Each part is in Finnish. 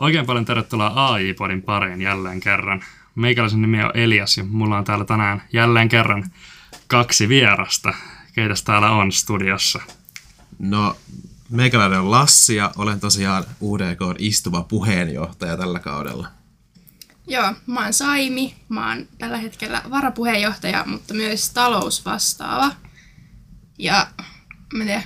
Oikein paljon tervetuloa AI-podin pariin jälleen kerran. Meikäläisen nimi on Elias ja mulla on täällä tänään jälleen kerran kaksi vierasta. Keitäs täällä on studiossa? No, meikäläinen on Lassi ja olen tosiaan UDK istuva puheenjohtaja tällä kaudella. Joo, mä oon Saimi. Mä oon tällä hetkellä varapuheenjohtaja, mutta myös talousvastaava. Ja mä tiedän,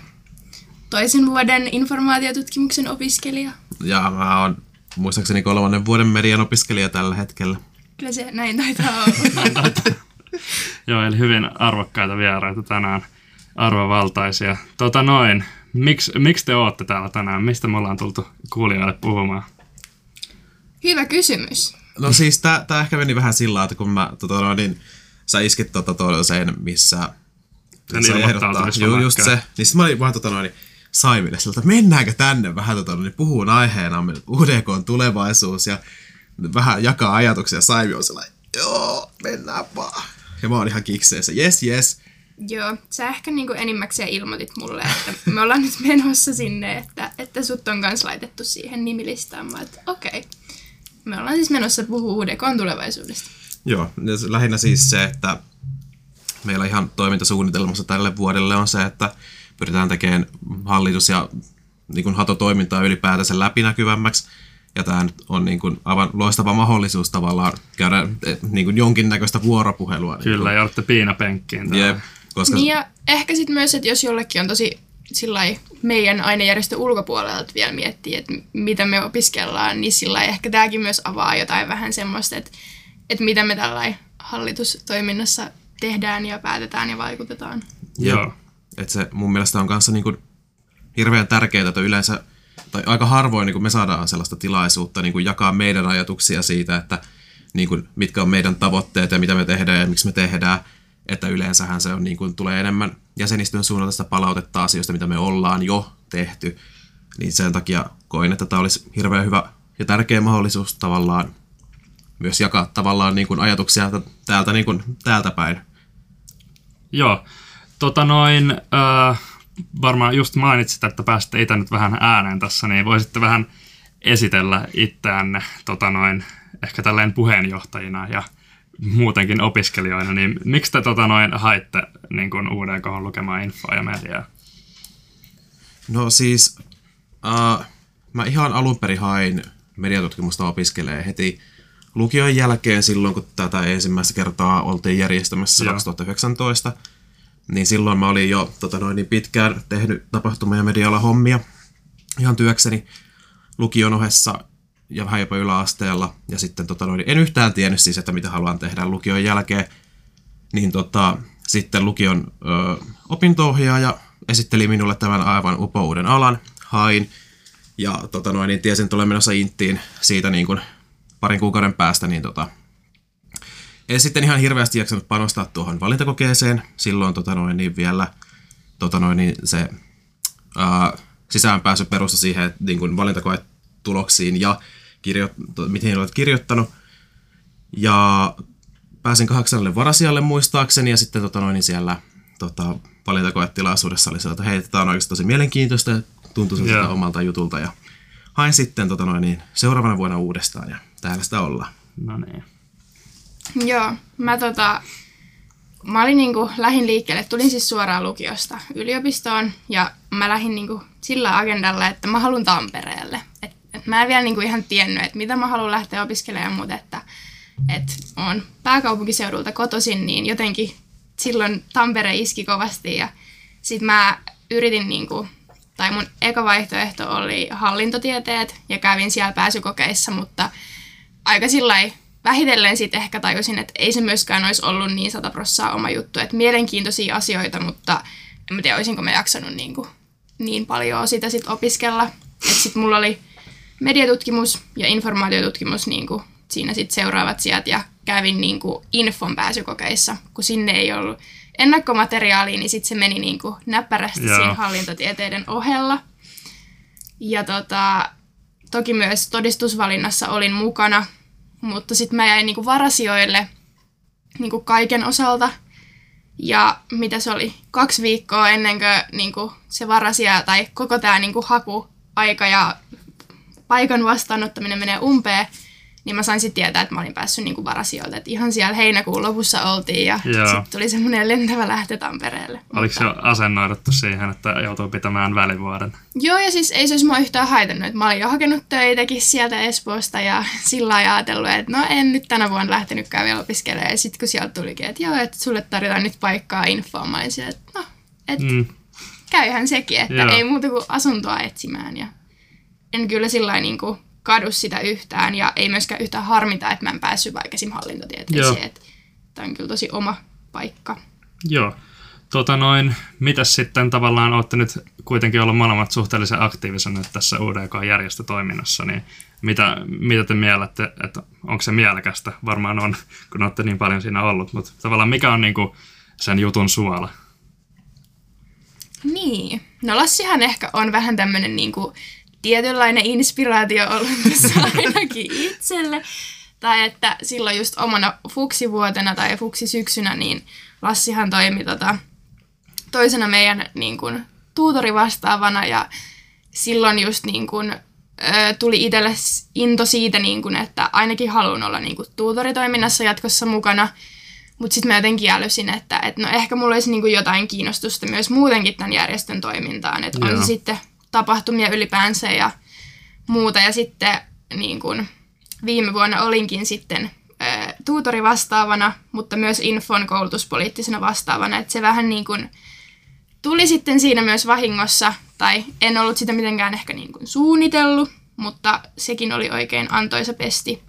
toisen vuoden informaatiotutkimuksen opiskelija. Ja mä oon muistaakseni kolmannen vuoden median opiskelija tällä hetkellä. Kyllä se näin taitaa olla. Joo, eli hyvin arvokkaita vieraita tänään, arvovaltaisia. Tota noin, miksi, miksi te ootte täällä tänään? Mistä me ollaan tultu kuulijoille puhumaan? Hyvä kysymys. No siis tää, tää ehkä meni vähän sillä että kun mä, tota, no, niin, sä iskit tota, tota, sen, missä Sen sä ilmoittautumisella Ju, just se. Niin sit mä olin vaan tota, no, niin, Saimille että mennäänkö tänne vähän tota, niin puhun aiheena UDK on tulevaisuus ja vähän jakaa ajatuksia. Saimi on sellainen, joo, mennään vaan. Ja mä oon ihan kikseessä, yes, yes. Joo, sä ehkä niinku enimmäkseen ilmoitit mulle, että me ollaan nyt menossa sinne, että, että sut on kans laitettu siihen nimilistaan. Mä että okei. Okay. Me ollaan siis menossa puhua UDKn tulevaisuudesta. Joo, ja lähinnä siis se, että meillä ihan toimintasuunnitelmassa tälle vuodelle on se, että pyritään tekemään hallitus- ja niin kuin hatotoimintaa ylipäätänsä läpinäkyvämmäksi. Ja tämä nyt on niin kuin aivan loistava mahdollisuus tavallaan käydä eh, niin kuin jonkinnäköistä vuoropuhelua. Kyllä, ja olette piinapenkkiin. Jep, koska Niin ja ehkä sitten myös, että jos jollekin on tosi sillai, meidän ainejärjestön ulkopuolelta vielä miettii, että mitä me opiskellaan, niin sillä ehkä tämäkin myös avaa jotain vähän semmoista, että, että mitä me tällä hallitustoiminnassa tehdään ja päätetään ja vaikutetaan. Joo. että se mun mielestä on kanssa niin kuin hirveän tärkeää, että yleensä, tai aika harvoin niin kuin me saadaan sellaista tilaisuutta niin kuin jakaa meidän ajatuksia siitä, että niin kuin, mitkä on meidän tavoitteet ja mitä me tehdään ja miksi me tehdään, että yleensähän se on, niin kuin, tulee enemmän jäsenistön suunnalta sitä palautetta asioista, mitä me ollaan jo tehty, niin sen takia koin, että tämä olisi hirveän hyvä ja tärkeä mahdollisuus tavallaan myös jakaa tavallaan niin kuin ajatuksia täältä, niin kuin, täältä päin. Joo. Tota noin, äh, varmaan just mainitsit, että pääsitte itse nyt vähän ääneen tässä, niin voisitte vähän esitellä itseänne tota noin, ehkä tälleen puheenjohtajina ja muutenkin opiskelijoina, niin miksi te tota noin haitte niin kuin UDK lukemaan infoa ja mediaa? No siis, uh, mä ihan alun perin hain mediatutkimusta opiskelee heti lukion jälkeen silloin, kun tätä ensimmäistä kertaa oltiin järjestämässä Joo. 2019. Niin silloin mä olin jo tota noin, niin pitkään tehnyt tapahtuma- ja media hommia ihan työkseni lukion ohessa ja vähän jopa yläasteella. Ja sitten tota noin, en yhtään tiennyt siis, että mitä haluan tehdä lukion jälkeen. Niin tota, sitten lukion ö, opinto-ohjaaja esitteli minulle tämän aivan upouden alan, hain. Ja tota noin, niin tiesin, että olen menossa Inttiin siitä niin kuin parin kuukauden päästä, niin tota, en sitten ihan hirveästi jaksanut panostaa tuohon valintakokeeseen. Silloin tota noin, niin vielä tota noin, niin se ää, sisäänpääsy perustui siihen että niin kuin valintakoetuloksiin ja kirjo, to, miten olet kirjoittanut. Ja pääsin kahdeksalle varasijalle muistaakseni ja sitten tota noin, niin siellä tota, valintakoetilaisuudessa oli sellainen, että hei, tämä on oikeasti tosi mielenkiintoista ja tuntui yeah. omalta jutulta. Ja hain sitten tota noin, niin, seuraavana vuonna uudestaan ja täällä sitä ollaan. No niin. Joo, mä tota, mä olin niinku, lähin liikkeelle, tulin siis suoraan lukiosta yliopistoon ja mä lähdin niinku sillä agendalla, että mä haluan Tampereelle. Et, et mä en vielä niinku ihan tiennyt, että mitä mä haluan lähteä opiskelemaan, mutta että et on pääkaupunkiseudulta kotoisin, niin jotenkin silloin Tampere iski kovasti ja sit mä yritin niinku, tai mun eka vaihtoehto oli hallintotieteet ja kävin siellä pääsykokeissa, mutta aika sillä vähitellen sitten ehkä tajusin, että ei se myöskään olisi ollut niin sata prossaa oma juttu. Että mielenkiintoisia asioita, mutta en mä tiedä, olisinko mä jaksanut niin, kuin, niin paljon sitä sitten opiskella. Että sitten mulla oli mediatutkimus ja informaatiotutkimus niin kuin siinä sitten seuraavat sijat ja kävin niin kuin infon pääsykokeissa, kun sinne ei ollut ennakkomateriaalia, niin sitten se meni niin kuin näppärästi Joo. siinä hallintotieteiden ohella. Ja tota, toki myös todistusvalinnassa olin mukana, mutta sitten mä jäin niinku varasijoille niinku kaiken osalta. Ja mitä se oli, kaksi viikkoa ennen kuin, niin kuin se varasia tai koko tämä niin kuin hakuaika ja paikan vastaanottaminen menee umpeen, niin mä sain sitten tietää, että mä olin päässyt niin varasijoilta. Että ihan siellä heinäkuun lopussa oltiin ja sitten tuli semmoinen lentävä lähtö Tampereelle. Oliko se jo asennoiduttu siihen, että joutuu pitämään välivuoden? Joo, ja siis ei se olisi mua yhtään haitannut. Että mä olin jo hakenut töitäkin sieltä Espoosta ja sillä ajatellut, että no en nyt tänä vuonna lähtenytkään vielä opiskelemaan. Ja sitten kun sieltä tulikin, että joo, että sulle tarjotaan nyt paikkaa infoa, mä olin että no, että mm. käyhän sekin, että joo. ei muuta kuin asuntoa etsimään. Ja en kyllä sillä niin kuin kadu sitä yhtään ja ei myöskään yhtään harmita, että mä en päässyt vaikka esim. hallintotieteeseen. Tämä on kyllä tosi oma paikka. Joo. Tota noin, mitäs sitten tavallaan olette nyt kuitenkin ollut molemmat suhteellisen aktiivisena tässä UDK-järjestötoiminnassa, niin mitä, mitä te mielette, että onko se mielekästä? Varmaan on, kun olette niin paljon siinä ollut, mutta tavallaan mikä on niinku sen jutun suola? Niin, no Lassihan ehkä on vähän tämmöinen niinku tietynlainen inspiraatio ollut tässä ainakin itselle. Tai että silloin just omana fuksivuotena tai fuksisyksynä, niin Lassihan toimi tota, toisena meidän niin kuin, tuutorivastaavana ja silloin just niin kuin, ö, tuli itselle into siitä, niin kuin, että ainakin haluan olla niin kuin, tuutoritoiminnassa jatkossa mukana. Mutta sitten mä jotenkin älysin, että et no ehkä mulla olisi niin kuin, jotain kiinnostusta myös muutenkin tämän järjestön toimintaan. Että on se sitten tapahtumia ylipäänsä ja muuta. Ja sitten niin kuin, viime vuonna olinkin sitten ä, tuutori vastaavana, mutta myös infon koulutuspoliittisena vastaavana. Että se vähän niin kuin, tuli sitten siinä myös vahingossa, tai en ollut sitä mitenkään ehkä niin kuin suunnitellut, mutta sekin oli oikein antoisa pesti.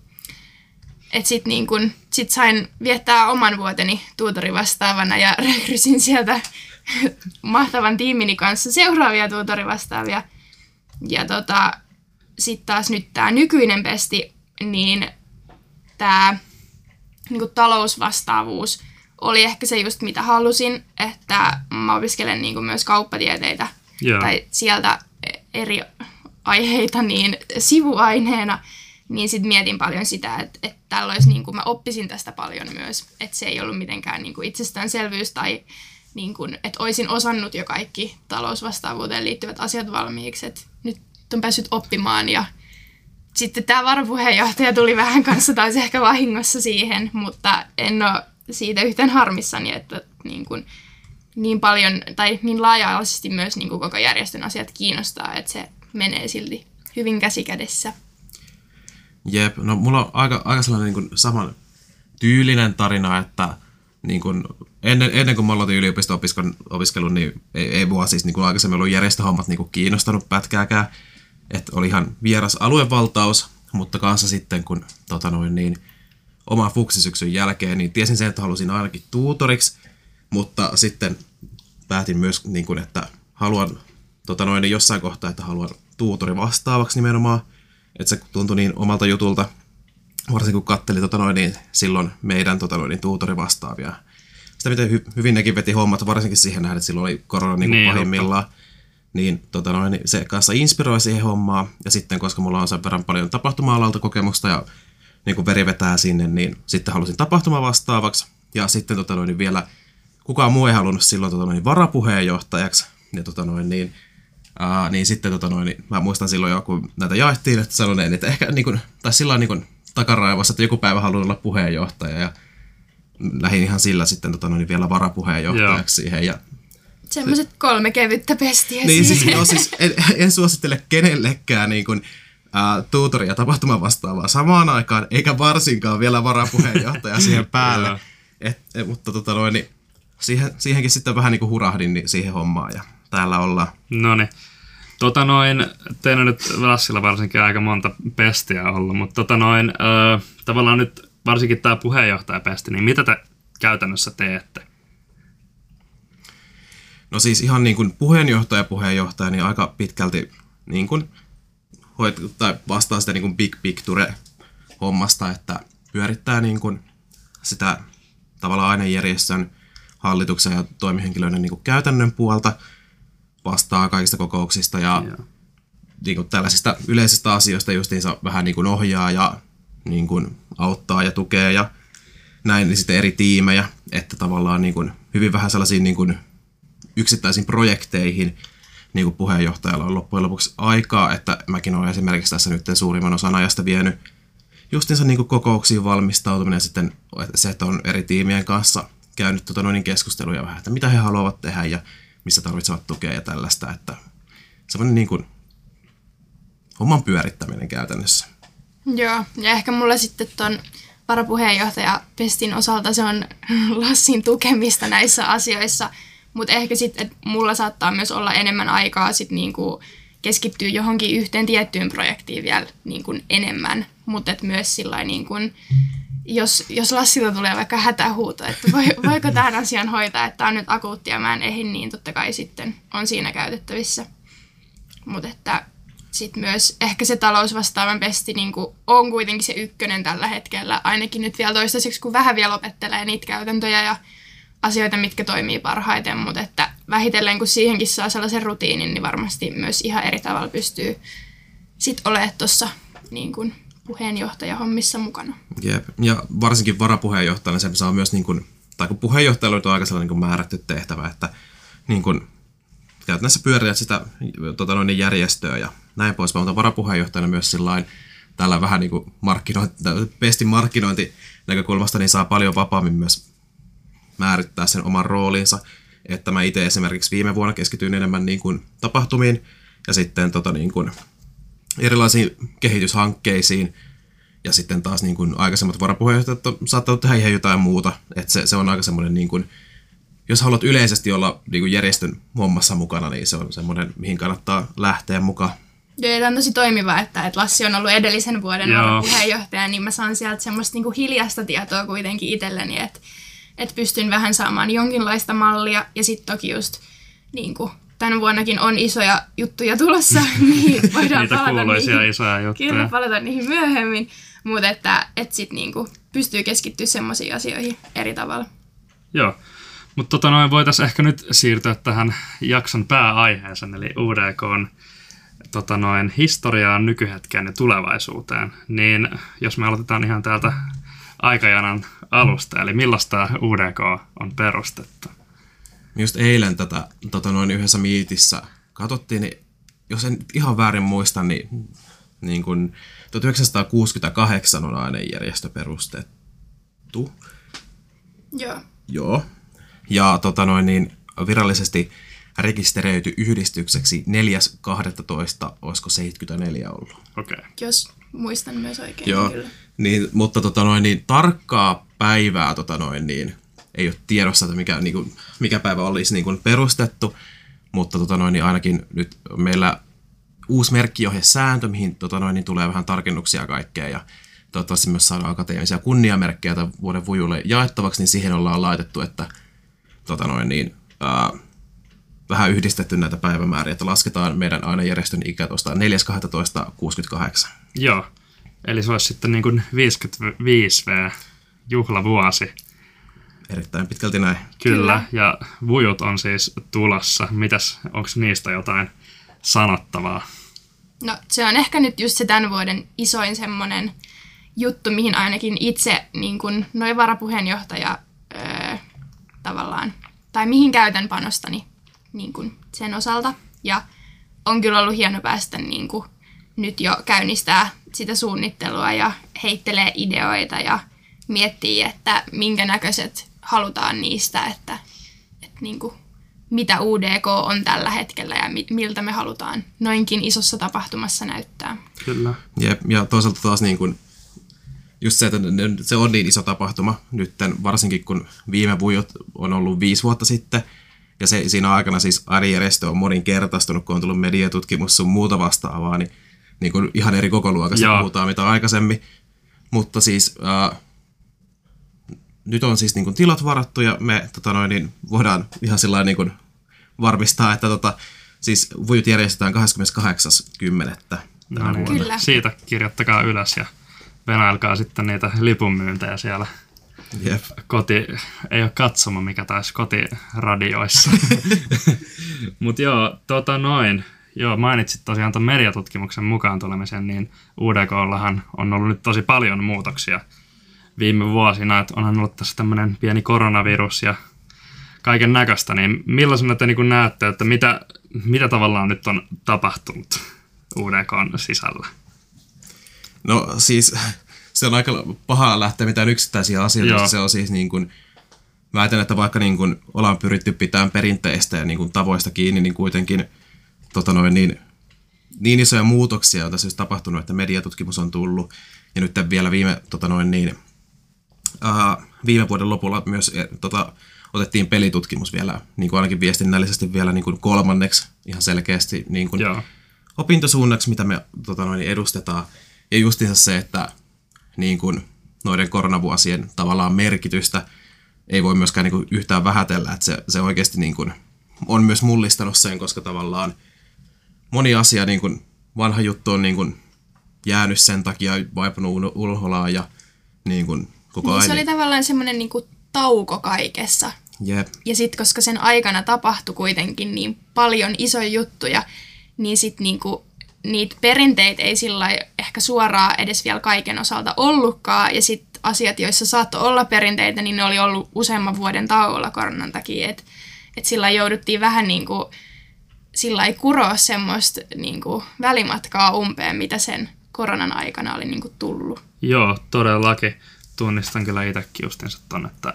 Että sitten niin sit sain viettää oman vuoteni tuutori vastaavana ja rekrysin sieltä mahtavan tiimini kanssa seuraavia tuutorivastaavia. Ja tota, sitten taas nyt tämä nykyinen pesti, niin tämä niinku talousvastaavuus oli ehkä se just mitä halusin, että mä opiskelen niinku myös kauppatieteitä yeah. tai sieltä eri aiheita niin sivuaineena, niin sitten mietin paljon sitä, että, että tällä olisi, niin kuin mä oppisin tästä paljon myös, että se ei ollut mitenkään niin kuin itsestäänselvyys tai niin kuin, että olisin osannut jo kaikki talousvastaavuuteen liittyvät asiat valmiiksi, että nyt on päässyt oppimaan ja sitten tämä varapuheenjohtaja tuli vähän kanssa taas ehkä vahingossa siihen, mutta en ole siitä yhtään harmissani, että niin, kuin, niin paljon tai niin laaja-alaisesti myös niin kuin koko järjestön asiat kiinnostaa, että se menee silti hyvin käsikädessä. Jep, no mulla on aika, aika sellainen niin kuin saman tyylinen tarina, että niin kuin ennen, ennen kuin mä aloitin yliopisto-opiskelun, niin ei, ei mua siis niin kuin aikaisemmin ollut järjestöhommat niin kuin kiinnostanut pätkääkään. Että oli ihan vieras aluevaltaus, mutta kanssa sitten kun tota noin, niin, oman fuksisyksyn jälkeen, niin tiesin sen, että halusin ainakin tuutoriksi, mutta sitten päätin myös, niin kuin, että haluan tota noin, niin jossain kohtaa, että haluan tuutori vastaavaksi nimenomaan, että se tuntui niin omalta jutulta, varsinkin kun katselin tota noin, niin silloin meidän tota noin, niin tuutori vastaavia sitä, miten hy, hyvin nekin veti hommat, varsinkin siihen nähden, että silloin oli korona niin niin, pahimmillaan. Niin, tota noin, niin se kanssa inspiroi siihen hommaan. Ja sitten, koska mulla on sen verran paljon tapahtuma-alalta kokemusta ja niin kuin veri vetää sinne, niin sitten halusin tapahtuma vastaavaksi. Ja sitten tota noin, niin vielä kukaan muu ei halunnut silloin tota noin, varapuheenjohtajaksi. Ja tota noin, niin, ää, niin sitten tota noin, niin mä muistan silloin jo, kun näitä jaettiin, että sanoin, että ehkä niin kuin, tai sillä niin kuin, takaraivossa, että joku päivä haluan olla puheenjohtaja. Ja lähdin ihan sillä sitten tota, no, niin vielä varapuheenjohtajaksi siihen. Ja Semmoiset kolme kevyttä pestiä niin, siis, no, siis en, en suosittele kenellekään niin kuin, ää, tuutoria ja tapahtuma vastaavaa samaan aikaan, eikä varsinkaan vielä varapuheenjohtaja siihen päälle. Et, et, mutta tota noin, niin siihen, siihenkin sitten vähän niin kuin hurahdin niin siihen hommaan ja täällä ollaan. No niin. Tota noin, teillä on nyt Lassilla varsinkin aika monta pestiä ollut, mutta tota noin, ö, tavallaan nyt varsinkin tämä puheenjohtajapesti, niin mitä te käytännössä teette? No siis ihan niin kuin puheenjohtaja puheenjohtaja, niin aika pitkälti niin kuin hoit, tai vastaa sitä niin kuin big picture hommasta, että pyörittää niin kuin sitä tavallaan ainejärjestön hallituksen ja toimihenkilöiden niin kuin käytännön puolta, vastaa kaikista kokouksista ja niin kuin tällaisista yleisistä asioista justiinsa vähän niin kuin ohjaa ja niin kuin auttaa ja tukee ja näin, niin sitten eri tiimejä, että tavallaan niin kuin hyvin vähän sellaisiin niin kuin yksittäisiin projekteihin niin kuin puheenjohtajalla on loppujen lopuksi aikaa, että mäkin olen esimerkiksi tässä nyt suurimman osan ajasta vienyt justiinsa niin kuin kokouksiin valmistautuminen ja sitten se, että on eri tiimien kanssa käynyt tota noin keskusteluja vähän, että mitä he haluavat tehdä ja missä tarvitsevat tukea ja tällaista, että semmoinen niin kuin homman pyörittäminen käytännössä. Joo, ja ehkä mulla sitten ton varapuheenjohtaja Pestin osalta se on Lassin tukemista näissä asioissa, mutta ehkä sitten, mulla saattaa myös olla enemmän aikaa sit niinku keskittyä johonkin yhteen tiettyyn projektiin vielä niinku enemmän, mutta myös sillä niinku, jos, jos Lassilla tulee vaikka hätähuuto, että voi, voiko tämän asian hoitaa, että tämä on nyt akuutti ja mä en ehdi, niin totta kai sitten on siinä käytettävissä. Mutta että sitten myös ehkä se talousvastaavan pesti niin on kuitenkin se ykkönen tällä hetkellä, ainakin nyt vielä toistaiseksi, kun vähän vielä opettelee niitä käytäntöjä ja asioita, mitkä toimii parhaiten, mutta että vähitellen kun siihenkin saa sellaisen rutiinin, niin varmasti myös ihan eri tavalla pystyy sitten olemaan tuossa niin kuin puheenjohtajahommissa mukana. Jep. Ja varsinkin varapuheenjohtajana se saa myös, niin kuin, tai kun puheenjohtajalla on aika sellainen niin kuin määrätty tehtävä, että niin kuin, käytännössä pyöriä sitä tota noin, järjestöä ja näin pois, mutta varapuheenjohtajana myös sillain, tällä vähän niin kuin markkinointi, pestin markkinointi näkökulmasta, niin saa paljon vapaammin myös määrittää sen oman roolinsa. Että mä itse esimerkiksi viime vuonna keskityin enemmän niin kuin tapahtumiin ja sitten tota niin kuin erilaisiin kehityshankkeisiin. Ja sitten taas niin kuin aikaisemmat varapuheenjohtajat saattaa tehdä ihan jotain muuta. Että se, se on aika semmoinen, niin kuin, jos haluat yleisesti olla niin kuin järjestön hommassa mukana, niin se on semmoinen, mihin kannattaa lähteä mukaan. Joo, tämä on tosi toimiva, että, että Lassi on ollut edellisen vuoden puheenjohtaja, niin mä saan sieltä semmoista niin kuin hiljasta tietoa kuitenkin itselleni, että, että pystyn vähän saamaan jonkinlaista mallia. Ja sitten toki just niin kuin, tämän vuonnakin on isoja juttuja tulossa, niin voidaan Niitä palata niihin. isoja juttuja. Kyllä, palata niihin myöhemmin, mutta että, että sitten niin kuin, pystyy keskittyä semmoisiin asioihin eri tavalla. Joo. Mutta tota noin, voitaisiin ehkä nyt siirtyä tähän jakson pääaiheeseen, eli UDKn tota noin, historiaan, nykyhetkeen ja tulevaisuuteen. Niin jos me aloitetaan ihan täältä aikajanan alusta, eli millaista UDK on perustettu? Just eilen tätä tota noin yhdessä miitissä katsottiin, niin jos en ihan väärin muista, niin, niin kun 1968 on ainejärjestö perustettu. Joo. Joo. Ja tota noin, niin virallisesti rekisteröity yhdistykseksi 4.12. olisiko 74 ollut. Okei. Okay. Jos muistan myös oikein. Joo, Kyllä. niin, mutta tota noin, niin, tarkkaa päivää tota noin, niin, ei ole tiedossa, että mikä, niin kuin, mikä päivä olisi niin kuin perustettu, mutta tota noin, niin ainakin nyt meillä uusi merkkiohjesääntö, mihin tota noin, niin tulee vähän tarkennuksia kaikkea ja toivottavasti myös saadaan akateemisia kunniamerkkejä tämän vuoden vujulle jaettavaksi, niin siihen ollaan laitettu, että tota noin, niin, ää, vähän yhdistetty näitä päivämääriä, että lasketaan meidän aina järjestön ikä tuosta 4.12.68. Joo. Eli se olisi sitten niin kuin 55V juhlavuosi. Erittäin pitkälti näin. Kyllä. Kyllä. Ja vujut on siis tulossa. Mitäs, onko niistä jotain sanottavaa? No se on ehkä nyt just se tämän vuoden isoin semmoinen juttu, mihin ainakin itse niin kuin noin varapuheenjohtaja öö, tavallaan, tai mihin käytän panostani niin kuin sen osalta. Ja on kyllä ollut hieno päästä niin kuin nyt jo käynnistää sitä suunnittelua ja heittelee ideoita ja miettii, että minkä näköiset halutaan niistä, että, että niin kuin, mitä UDK on tällä hetkellä ja mi- miltä me halutaan noinkin isossa tapahtumassa näyttää. Kyllä. Jep, ja toisaalta taas niin kuin, just se, että se on niin iso tapahtuma nyt, varsinkin kun viime vujot on ollut viisi vuotta sitten, ja se, siinä aikana siis ARI-järjestö on moninkertaistunut, kun on tullut mediatutkimus sun muuta vastaavaa, niin, niin kuin ihan eri kokoluokasta Joo. puhutaan mitä aikaisemmin. Mutta siis äh, nyt on siis niin kuin tilat varattu ja me tota noin, niin voidaan ihan sillä niin kuin varmistaa, että tota, siis vujut järjestetään 28.10. tänä No niin. vuonna. Kyllä. Siitä kirjoittakaa ylös ja venailkaa sitten niitä lipunmyyntejä siellä Jep. koti, ei ole katsoma, mikä taisi kotiradioissa. Mutta joo, tota noin. Joo, mainitsit tosiaan tuon mediatutkimuksen mukaan tulemisen, niin UDKllahan on ollut nyt tosi paljon muutoksia viime vuosina, että onhan ollut tässä tämmöinen pieni koronavirus ja kaiken näköistä, niin millaisena te niin näette, että mitä, mitä tavallaan nyt on tapahtunut UDK sisällä? No siis se on aika paha lähteä mitään yksittäisiä asioita, Joo. se on siis niin kuin, väitän, että vaikka niin kuin ollaan pyritty pitämään perinteistä ja niin kuin tavoista kiinni, niin kuitenkin tota noin, niin, niin isoja muutoksia on tässä siis tapahtunut, että mediatutkimus on tullut ja nyt vielä viime, tota noin, niin, uh, viime vuoden lopulla myös e, tota, otettiin pelitutkimus vielä, niin kuin ainakin viestinnällisesti vielä niin kuin kolmanneksi ihan selkeästi niin kuin opintosuunnaksi, mitä me tota noin, edustetaan. Ja justiinsa se, että niin kuin noiden koronavuosien tavallaan merkitystä ei voi myöskään niin kuin yhtään vähätellä, että se, se oikeasti niin kuin on myös mullistanut sen, koska tavallaan moni asia, niin kuin vanha juttu on niin kuin jäänyt sen takia, vaipunut ulholaan ja niin kuin koko niin, ajan. Se oli tavallaan semmoinen niin kuin tauko kaikessa. Yep. Ja sitten koska sen aikana tapahtui kuitenkin niin paljon isoja juttuja, niin sitten niinku, niitä perinteitä ei sillä ehkä suoraan edes vielä kaiken osalta ollutkaan. Ja sitten asiat, joissa saattoi olla perinteitä, niin ne oli ollut useamman vuoden tauolla koronan takia. Että et sillä jouduttiin vähän niin kuin, sillä ei kuroa semmoista niin kuin välimatkaa umpeen, mitä sen koronan aikana oli niin kuin tullut. Joo, todellakin. Tunnistan kyllä itsekin justiinsa ton, että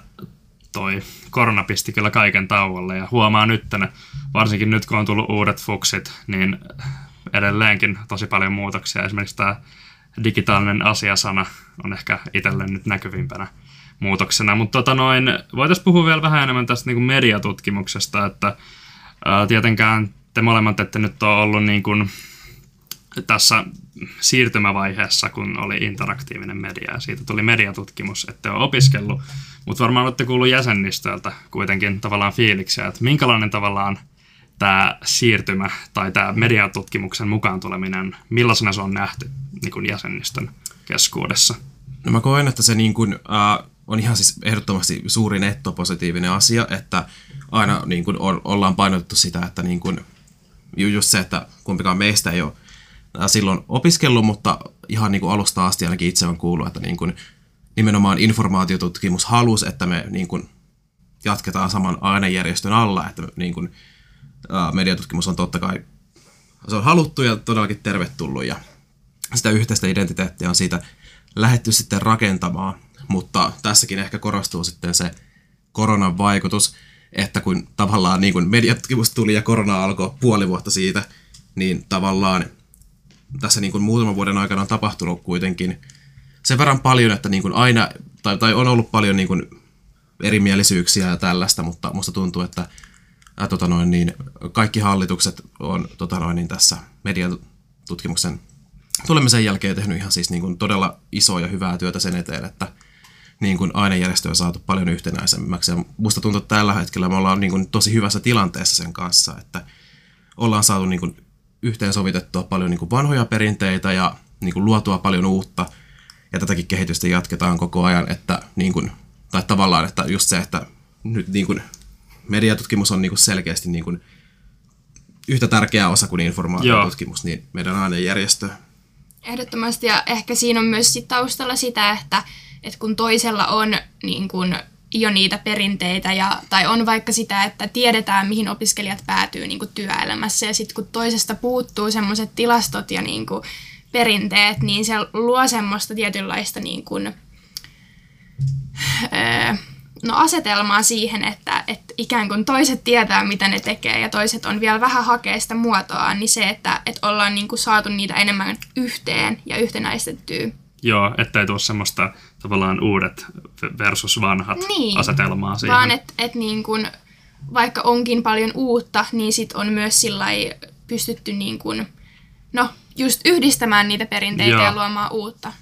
toi korona pisti kyllä kaiken tauolle ja huomaa nyt, varsinkin nyt kun on tullut uudet fuksit, niin edelleenkin tosi paljon muutoksia. Esimerkiksi tämä digitaalinen asiasana on ehkä itselle nyt näkyvimpänä muutoksena. Mutta tota noin, voitaisiin puhua vielä vähän enemmän tästä niin kuin mediatutkimuksesta, että ää, tietenkään te molemmat ette nyt ole ollut niin kuin tässä siirtymävaiheessa, kun oli interaktiivinen media ja siitä tuli mediatutkimus, ette ole opiskellut, mutta varmaan olette kuullut jäsenistöltä kuitenkin tavallaan fiiliksiä, että minkälainen tavallaan tämä siirtymä tai tämä mediatutkimuksen mukaan tuleminen, millaisena se on nähty niin kuin jäsenistön keskuudessa? No mä koen, että se niin kuin, äh, on ihan siis ehdottomasti suuri nettopositiivinen asia, että aina niin kuin on, ollaan painotettu sitä, että niin kuin, just se, että kumpikaan meistä ei ole silloin opiskellut, mutta ihan niin kuin alusta asti ainakin itse on kuullut, että niin kuin nimenomaan informaatiotutkimus halusi, että me niin kuin jatketaan saman ainejärjestön alla, että niin kuin, mediatutkimus on totta kai se on haluttu ja todellakin tervetullut ja sitä yhteistä identiteettiä on siitä lähetty sitten rakentamaan, mutta tässäkin ehkä korostuu sitten se koronan vaikutus, että kun tavallaan niin kuin mediatutkimus tuli ja korona alkoi puoli vuotta siitä, niin tavallaan tässä niin kuin muutaman vuoden aikana on tapahtunut kuitenkin sen verran paljon, että niin kuin aina, tai, tai on ollut paljon niin kuin erimielisyyksiä ja tällaista, mutta musta tuntuu, että ää, tota noin, niin kaikki hallitukset on tota noin, niin tässä mediatutkimuksen tulemisen jälkeen tehnyt ihan siis niin kuin todella isoa ja hyvää työtä sen eteen, että niin kuin ainejärjestö on saatu paljon yhtenäisemmäksi. Ja musta tuntuu, että tällä hetkellä me ollaan niin kuin tosi hyvässä tilanteessa sen kanssa, että ollaan saatu niin kuin yhteensovitettua paljon niin kuin vanhoja perinteitä ja niin kuin luotua paljon uutta. Ja tätäkin kehitystä jatketaan koko ajan, että niin kuin, tai tavallaan, että just se, että nyt niin kuin mediatutkimus on niin kuin selkeästi niin kuin yhtä tärkeä osa kuin informaatiotutkimus, niin meidän ainejärjestö. Ehdottomasti, ja ehkä siinä on myös sit taustalla sitä, että, että kun toisella on niin kuin jo niitä perinteitä, ja, tai on vaikka sitä, että tiedetään, mihin opiskelijat päätyy niin kuin työelämässä, ja sitten kun toisesta puuttuu semmoiset tilastot ja niin kuin perinteet, niin se luo semmoista tietynlaista niin kuin, öö, no asetelmaa siihen, että, että ikään kuin toiset tietää, mitä ne tekee, ja toiset on vielä vähän hakee sitä muotoa, niin se, että, että ollaan niin kuin saatu niitä enemmän yhteen ja yhtenäistettyä Joo, ettei tule semmoista tavallaan uudet versus vanhat niin, asetelmaa siihen. Vaan että et niin vaikka onkin paljon uutta, niin sit on myös pystytty niin kun, no, just yhdistämään niitä perinteitä Joo. ja luomaan uutta.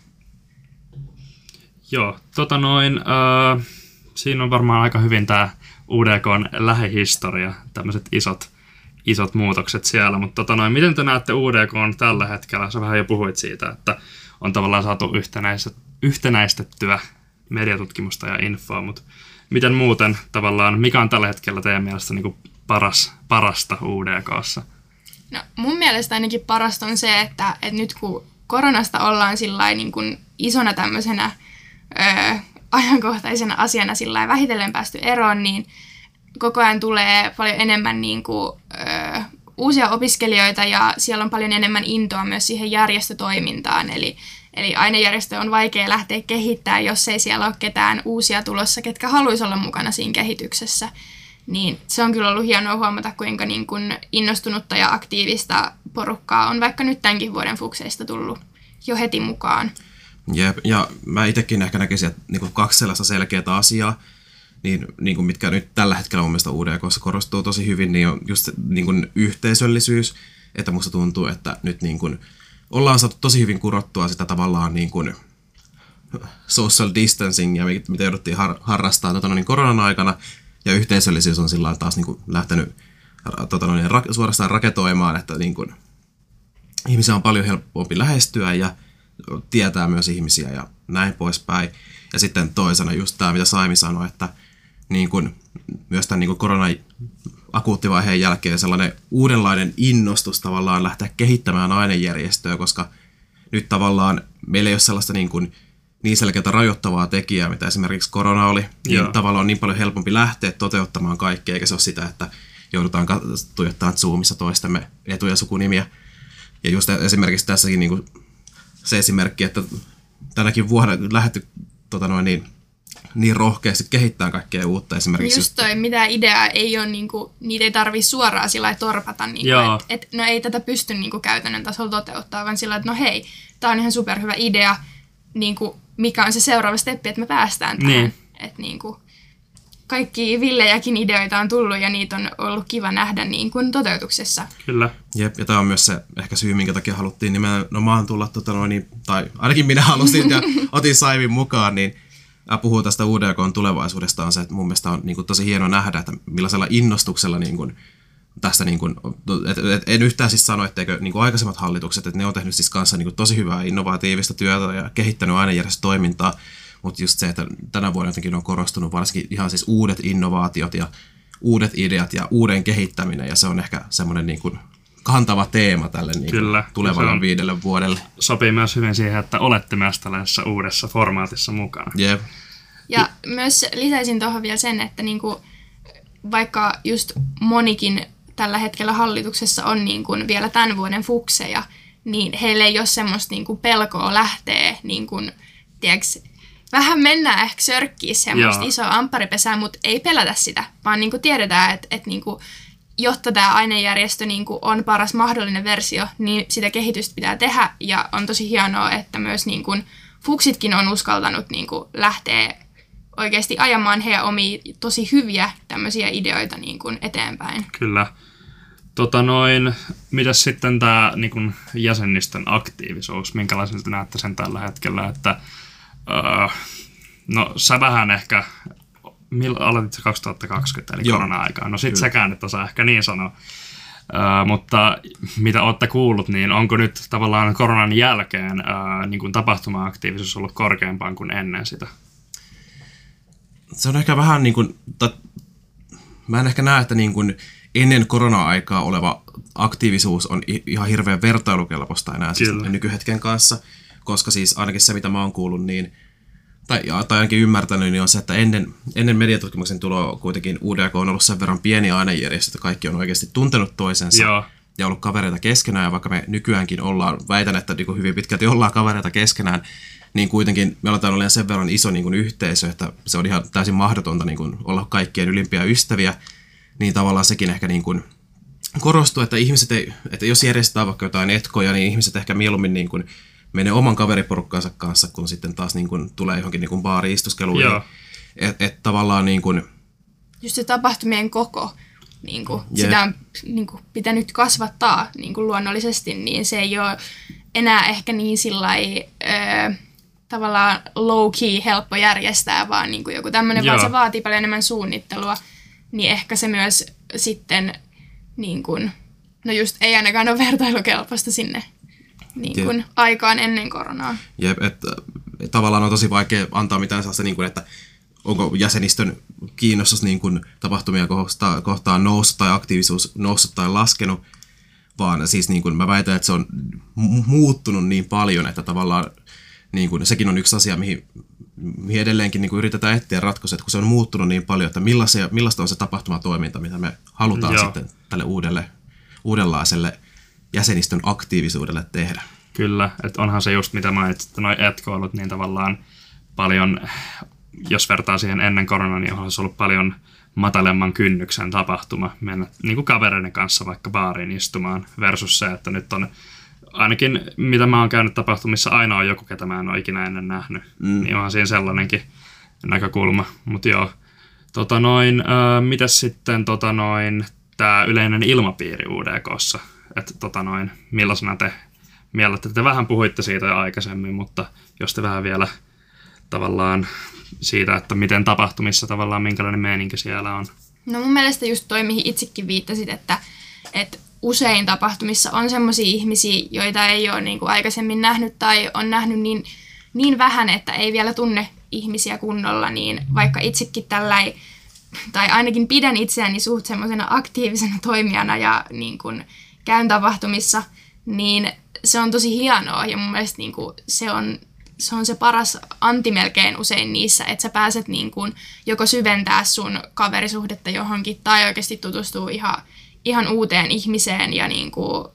Joo, tota noin, äh, siinä on varmaan aika hyvin tämä UDKn lähihistoria, tämmöiset isot, isot muutokset siellä, mutta tota noin, miten te näette UDK on tällä hetkellä? Sä vähän jo puhuit siitä, että on tavallaan saatu yhtenäistettyä mediatutkimusta ja infoa, mutta miten muuten tavallaan, mikä on tällä hetkellä teidän mielestä niin paras, parasta UDKssa? No mun mielestä ainakin parasta on se, että, että nyt kun koronasta ollaan sillä niin isona tämmöisenä ajankohtaisena asiana sillä vähitellen päästy eroon, niin koko ajan tulee paljon enemmän niin kuin, ö, uusia opiskelijoita ja siellä on paljon enemmän intoa myös siihen järjestötoimintaan. Eli, eli ainejärjestö on vaikea lähteä kehittämään, jos ei siellä ole ketään uusia tulossa, ketkä haluaisi olla mukana siinä kehityksessä. Niin se on kyllä ollut hienoa huomata, kuinka niin kuin innostunutta ja aktiivista porukkaa on vaikka nyt tämänkin vuoden fukseista tullut jo heti mukaan. Jep, ja mä itsekin ehkä näkisin, että niin kaksi sellaista selkeää asiaa, niin, niin kuin mitkä nyt tällä hetkellä mun mielestä UDKssa korostuu tosi hyvin, niin on just niin kuin yhteisöllisyys, että musta tuntuu, että nyt niin kuin ollaan saatu tosi hyvin kurottua sitä tavallaan niin kuin social distancing ja mitä jouduttiin har- harrastaa tota, niin koronan aikana, ja yhteisöllisyys on sillä taas niin kuin lähtenyt tota, niin, ra- suorastaan raketoimaan, että niin kuin, ihmisiä on paljon helpompi lähestyä ja tietää myös ihmisiä ja näin poispäin. Ja sitten toisena just tämä, mitä Saimi sanoi, että niin kuin, myös tämän niin kuin koronan akuuttivaiheen jälkeen sellainen uudenlainen innostus tavallaan lähteä kehittämään ainejärjestöä, koska nyt tavallaan meillä ei ole sellaista niin, kuin, niin selkeää rajoittavaa tekijää, mitä esimerkiksi korona oli, niin Joo. tavallaan on niin paljon helpompi lähteä toteuttamaan kaikkea, eikä se ole sitä, että joudutaan tuijottamaan Zoomissa toistemme etu- ja sukunimiä. Ja just esimerkiksi tässäkin niin kuin se esimerkki, että tänäkin vuonna lähdetty tota noin, niin, niin rohkeasti kehittää kaikkea uutta esimerkiksi. Just toi, mitä ideaa ei ole, niinku, niitä ei tarvi suoraan sillä torpata, niinku, että et, no ei tätä pysty niinku, käytännön tasolla toteuttaa, vaan sillä että no hei, tämä on ihan superhyvä idea, niinku, mikä on se seuraava steppi, että me päästään tähän. Niin. Et, niinku, kaikki villejäkin ideoita on tullut ja niitä on ollut kiva nähdä niin kuin toteutuksessa. Kyllä. Jep, ja tämä on myös se ehkä syy, minkä takia haluttiin nimenomaan tulla, tota noin, niin, tai ainakin minä halusin ja otin Saivin mukaan, niin puhuu tästä UDK tulevaisuudesta on se, että mun mielestä on niin kuin, tosi hieno nähdä, että millaisella innostuksella niin kuin, tästä, niin kuin, et, et, en yhtään siis sano, etteikö niin kuin aikaisemmat hallitukset, että ne on tehnyt siis kanssa niin kuin, tosi hyvää innovatiivista työtä ja kehittänyt aina toimintaa, mutta just se, että tänä vuonna jotenkin on korostunut varsinkin ihan siis uudet innovaatiot ja uudet ideat ja uuden kehittäminen, ja se on ehkä semmoinen niin kuin kantava teema tälle niin Kyllä, tulevalle on, viidelle vuodelle. Sopii myös hyvin siihen, että olette myös tällaisessa uudessa formaatissa mukana. Yep. Ja y- myös lisäisin tuohon vielä sen, että niin kuin, vaikka just monikin tällä hetkellä hallituksessa on niin kuin vielä tämän vuoden fukseja, niin heille ei ole semmoista niin kuin pelkoa lähteä niin kuin, tiedätkö, vähän mennään ehkä sörkkiä semmoista Joo. isoa amparipesää, mutta ei pelätä sitä, vaan niin kuin tiedetään, että, että niin kuin, jotta tämä ainejärjestö niin kuin on paras mahdollinen versio, niin sitä kehitystä pitää tehdä. Ja on tosi hienoa, että myös niin kuin, fuksitkin on uskaltanut niin kuin, lähteä oikeasti ajamaan heidän omia tosi hyviä tämmöisiä ideoita niin kuin, eteenpäin. Kyllä. Tota noin, mitäs sitten tämä niin jäsenistön aktiivisuus, minkälaisen te näette sen tällä hetkellä, että Uh, no sä vähän ehkä, milloin aloitit se 2020, eli korona-aikaa. No sit Kyllä. säkään et osaa ehkä niin sanoa. Uh, mutta mitä olette kuullut, niin onko nyt tavallaan koronan jälkeen uh, niin kuin tapahtuma-aktiivisuus ollut korkeampaan kuin ennen sitä? Se on ehkä vähän niin kuin, ta, mä en ehkä näe, että niin kuin ennen korona-aikaa oleva aktiivisuus on ihan hirveän vertailukelpoista enää siis nykyhetken kanssa – koska siis ainakin se, mitä mä oon kuullut, niin tai, tai ainakin ymmärtänyt, niin on se, että ennen, ennen mediatutkimuksen tuloa kuitenkin UDK on ollut sen verran pieni ainejärjestö, että kaikki on oikeasti tuntenut toisensa Joo. ja ollut kavereita keskenään, ja vaikka me nykyäänkin ollaan, väitän, että niin hyvin pitkälti ollaan kavereita keskenään, niin kuitenkin me aletaan olemaan sen verran iso niin kuin yhteisö, että se on ihan täysin mahdotonta niin kuin olla kaikkien ylimpiä ystäviä, niin tavallaan sekin ehkä niin kuin korostuu, että ihmiset ei, että jos järjestetään vaikka jotain etkoja, niin ihmiset ehkä mieluummin niin kuin menee oman kaveriporukkansa kanssa, kun sitten taas niin kuin tulee johonkin niin kuin baari-istuskeluun. Että et tavallaan niin kuin... Just se tapahtumien koko, niin kuin, yeah. sitä on niin kuin, pitänyt kasvattaa niin kuin luonnollisesti, niin se ei ole enää ehkä niin sillai, öö, tavallaan low-key helppo järjestää, vaan niin kuin joku tämmöinen, vaan se vaatii paljon enemmän suunnittelua, niin ehkä se myös sitten niin kuin, no just ei ainakaan ole vertailukelpoista sinne niin kuin aikaan ennen koronaa. Jep, että et, tavallaan on tosi vaikea antaa mitään sellaista, niin kuin, että onko jäsenistön kiinnostus niin kuin, tapahtumia kohtaan, kohtaan noussut tai aktiivisuus noussut tai laskenut, vaan siis niin kuin, mä väitän, että se on muuttunut niin paljon, että tavallaan niin kuin, sekin on yksi asia, mihin mihin edelleenkin niin kuin yritetään etsiä ratkaisuja, että kun se on muuttunut niin paljon, että millaisia, millaista on se tapahtumatoiminta, mitä me halutaan Joo. sitten tälle uudelle, uudenlaiselle jäsenistön aktiivisuudelle tehdä. Kyllä, että onhan se just mitä mainitsit, että noi etkoulut, niin tavallaan paljon, jos vertaa siihen ennen koronaa, niin onhan se ollut paljon matalemman kynnyksen tapahtuma mennä niin kuin kavereiden kanssa vaikka baariin istumaan versus se, että nyt on ainakin mitä mä oon käynyt tapahtumissa, aina on joku, ketä mä en ole ikinä ennen nähnyt. Mm. Niin onhan siinä sellainenkin näkökulma. Mutta joo, tota noin, äh, mitäs sitten tota noin, tämä yleinen ilmapiiri UDKssa? Että tota noin, millaisena te miellätte? Te vähän puhuitte siitä jo aikaisemmin, mutta jos te vähän vielä tavallaan siitä, että miten tapahtumissa tavallaan, minkälainen meininki siellä on. No mun mielestä just toi, mihin itsekin viittasit, että, että usein tapahtumissa on semmoisia ihmisiä, joita ei ole niin kuin aikaisemmin nähnyt tai on nähnyt niin, niin vähän, että ei vielä tunne ihmisiä kunnolla, niin vaikka itsekin tällä tai ainakin pidän itseäni suht semmoisena aktiivisena toimijana ja niin kuin käyn tapahtumissa, niin se on tosi hienoa ja mun mielestä niin kuin se on se on se paras anti melkein usein niissä, että sä pääset niin kuin joko syventää sun kaverisuhdetta johonkin tai oikeasti tutustuu ihan, ihan uuteen ihmiseen ja niin kuin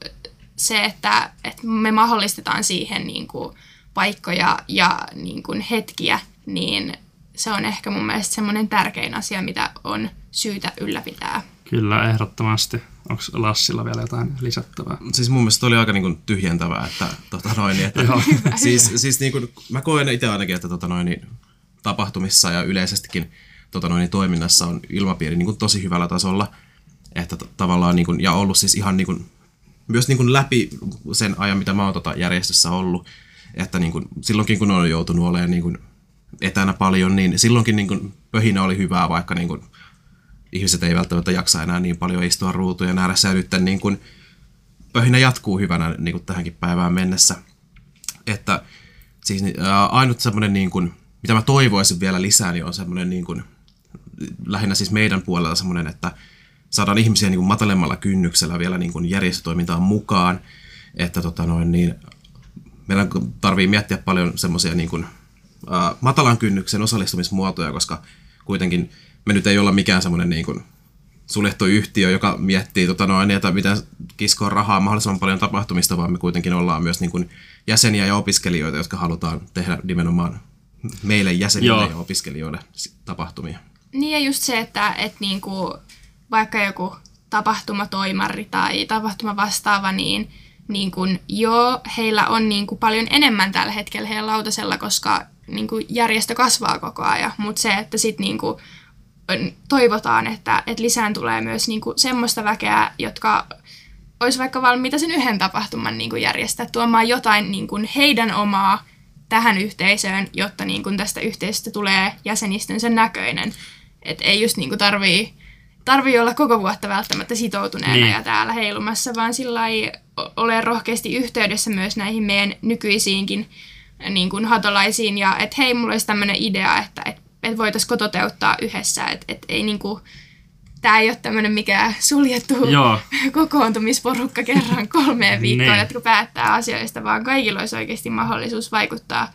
se, että, että me mahdollistetaan siihen niin kuin paikkoja ja niin kuin hetkiä, niin se on ehkä mun mielestä semmoinen tärkein asia, mitä on syytä ylläpitää. Kyllä, ehdottomasti. Onko Lassilla vielä jotain lisättävää? Siis mun mielestä oli aika niin kuin tyhjentävää, että, tota noin, että siis, siis niin kuin, mä koen itse ainakin, että tota noin, tapahtumissa ja yleisestikin tota noin, toiminnassa on ilmapiiri niin kuin tosi hyvällä tasolla, että t- tavallaan niin kuin, ja ollut siis ihan niin kuin, myös niin kuin läpi sen ajan, mitä mä oon tota järjestössä ollut, että niin kuin, silloinkin kun on joutunut olemaan niin kuin etänä paljon, niin silloinkin niin kuin pöhinä oli hyvää, vaikka niin kuin ihmiset ei välttämättä jaksa enää niin paljon istua ruutujen ääressä ja nyt niin kuin pöhinä jatkuu hyvänä niin kuin tähänkin päivään mennessä. Että siis ää, ainut semmoinen, niin kuin, mitä mä toivoisin vielä lisää, niin on semmoinen niin kuin, lähinnä siis meidän puolella semmoinen, että saadaan ihmisiä niin kuin matalemmalla kynnyksellä vielä niin kuin järjestötoimintaan mukaan, että tota noin, niin, meidän tarvii miettiä paljon semmoisia niin kuin, ää, matalan kynnyksen osallistumismuotoja, koska kuitenkin me nyt ei olla mikään semmoinen niin kuin suljettu yhtiö, joka miettii, tota noin, että miten kiskoa rahaa mahdollisimman paljon tapahtumista, vaan me kuitenkin ollaan myös niin kuin jäseniä ja opiskelijoita, jotka halutaan tehdä nimenomaan meille jäsenille Joo. ja opiskelijoille tapahtumia. Niin ja just se, että, että niinku, vaikka joku tapahtumatoimari tai tapahtuma vastaava, niin, niin kun, joo, heillä on niin kuin paljon enemmän tällä hetkellä heidän lautasella, koska niin kuin järjestö kasvaa koko ajan, mutta se, että sitten niin kuin, toivotaan, että, että lisään tulee myös niin kuin semmoista väkeä, jotka olisi vaikka valmiita sen yhden tapahtuman niin kuin järjestää, tuomaan jotain niin kuin heidän omaa tähän yhteisöön, jotta niin kuin tästä yhteisöstä tulee jäsenistönsä näköinen. Et ei just niin kuin tarvii, tarvii olla koko vuotta välttämättä sitoutuneena Niin. ja täällä heilumassa, vaan sillä lailla ole rohkeasti yhteydessä myös näihin meidän nykyisiinkin niin kuin hatolaisiin ja että hei, mulla olisi tämmöinen idea, että et, et voitaisiko toteuttaa yhdessä, että et ei niin kuin, tämä ei ole tämmöinen mikään suljettu Joo. kokoontumisporukka kerran kolmeen viikkoon, Niin. jotka päättää asioista, vaan kaikilla olisi oikeasti mahdollisuus vaikuttaa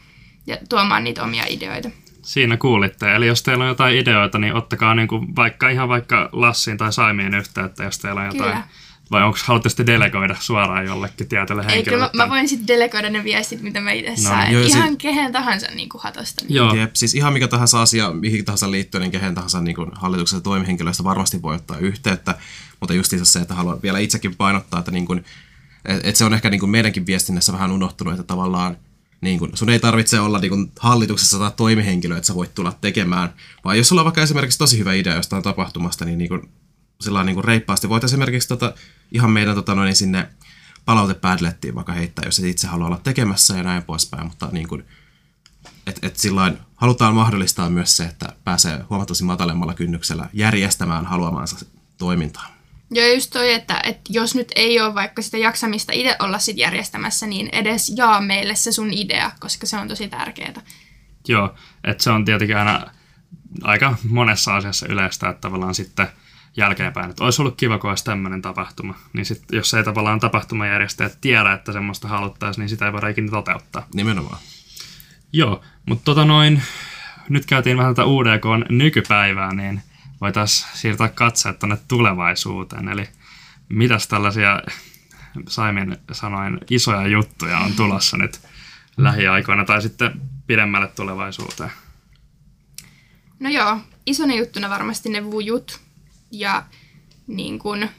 ja tuomaan niitä omia ideoita. Siinä kuulitte. Eli jos teillä on jotain ideoita, niin ottakaa niinku vaikka ihan vaikka Lassiin tai Saimiin yhteyttä, jos teillä on jotain. Kyllä. Vai onko haluatte sitten delegoida suoraan jollekin tietylle Ei, kyllä henkilölle? mä, mä voin sitten delegoida ne viestit, mitä mä itse No, saan. joo, ja Ihan sit- kehen tahansa niin kuin hatosta. Niin. Joo, Jep, siis ihan mikä tahansa asia, mihin tahansa liittyen, niin kehen tahansa niin kuin hallituksesta toimihenkilöistä varmasti voi ottaa yhteyttä, mutta justiinsa se, että haluan vielä itsekin painottaa, että niin kuin, et, et se on ehkä niin kuin meidänkin viestinnässä vähän unohtunut, että tavallaan niin kuin, sun ei tarvitse olla niin kuin hallituksessa tai toimihenkilö, että sä voit tulla tekemään, vaan jos sulla on vaikka esimerkiksi tosi hyvä idea jostain tapahtumasta, niin, niin kuin, sillä niin kuin reippaasti voit esimerkiksi tota, ihan meidän tota, noin, sinne palautepadlettiin vaikka heittää, jos et itse halua olla tekemässä ja näin poispäin, mutta niin kuin, et, et sillain halutaan mahdollistaa myös se, että pääsee huomattavasti matalemmalla kynnyksellä järjestämään haluamansa toimintaa. Joo, just toi, että, että jos nyt ei ole vaikka sitä jaksamista itse olla sit järjestämässä, niin edes jaa meille se sun idea, koska se on tosi tärkeää. joo. Että se on tietenkin aina aika monessa asiassa yleistä, että tavallaan sitten jälkeenpäin, että olisi ollut kiva, kun olisi tämmöinen tapahtuma. Niin sitten jos ei tavallaan tapahtumajärjestäjät tiedä, että semmoista haluttaisiin, niin sitä ei voida ikinä toteuttaa. Nimenomaan. Joo, mutta tota noin, nyt käytiin vähän tätä UDK nykypäivää, niin voitaisiin siirtää katseet tuonne tulevaisuuteen. Eli mitäs tällaisia, Saimin sanoin, isoja juttuja on tulossa nyt lähiaikoina tai sitten pidemmälle tulevaisuuteen? No joo, isona juttuna varmasti ne vujut ja niin kun,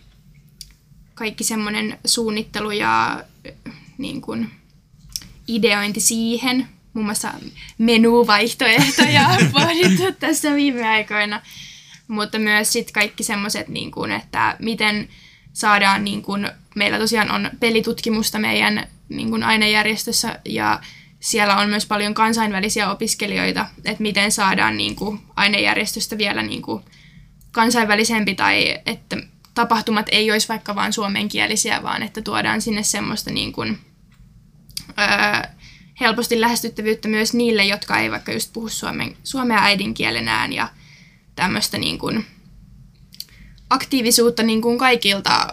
kaikki semmoinen suunnittelu ja niin ideointi siihen. Muun muassa menuvaihtoehtoja on pohdittu tässä viime aikoina. Mutta myös sitten kaikki semmoiset, niin että miten saadaan, niin kun, meillä tosiaan on pelitutkimusta meidän niin kun ainejärjestössä ja siellä on myös paljon kansainvälisiä opiskelijoita, että miten saadaan niin kuin, ainejärjestöstä vielä niin kuin, kansainvälisempi tai että tapahtumat ei olisi vaikka vain suomenkielisiä, vaan että tuodaan sinne semmoista niin kuin, öö, helposti lähestyttävyyttä myös niille, jotka ei vaikka just puhu suomen, suomea äidinkielenään ja tämmöistä niin kuin, aktiivisuutta niin kuin kaikilta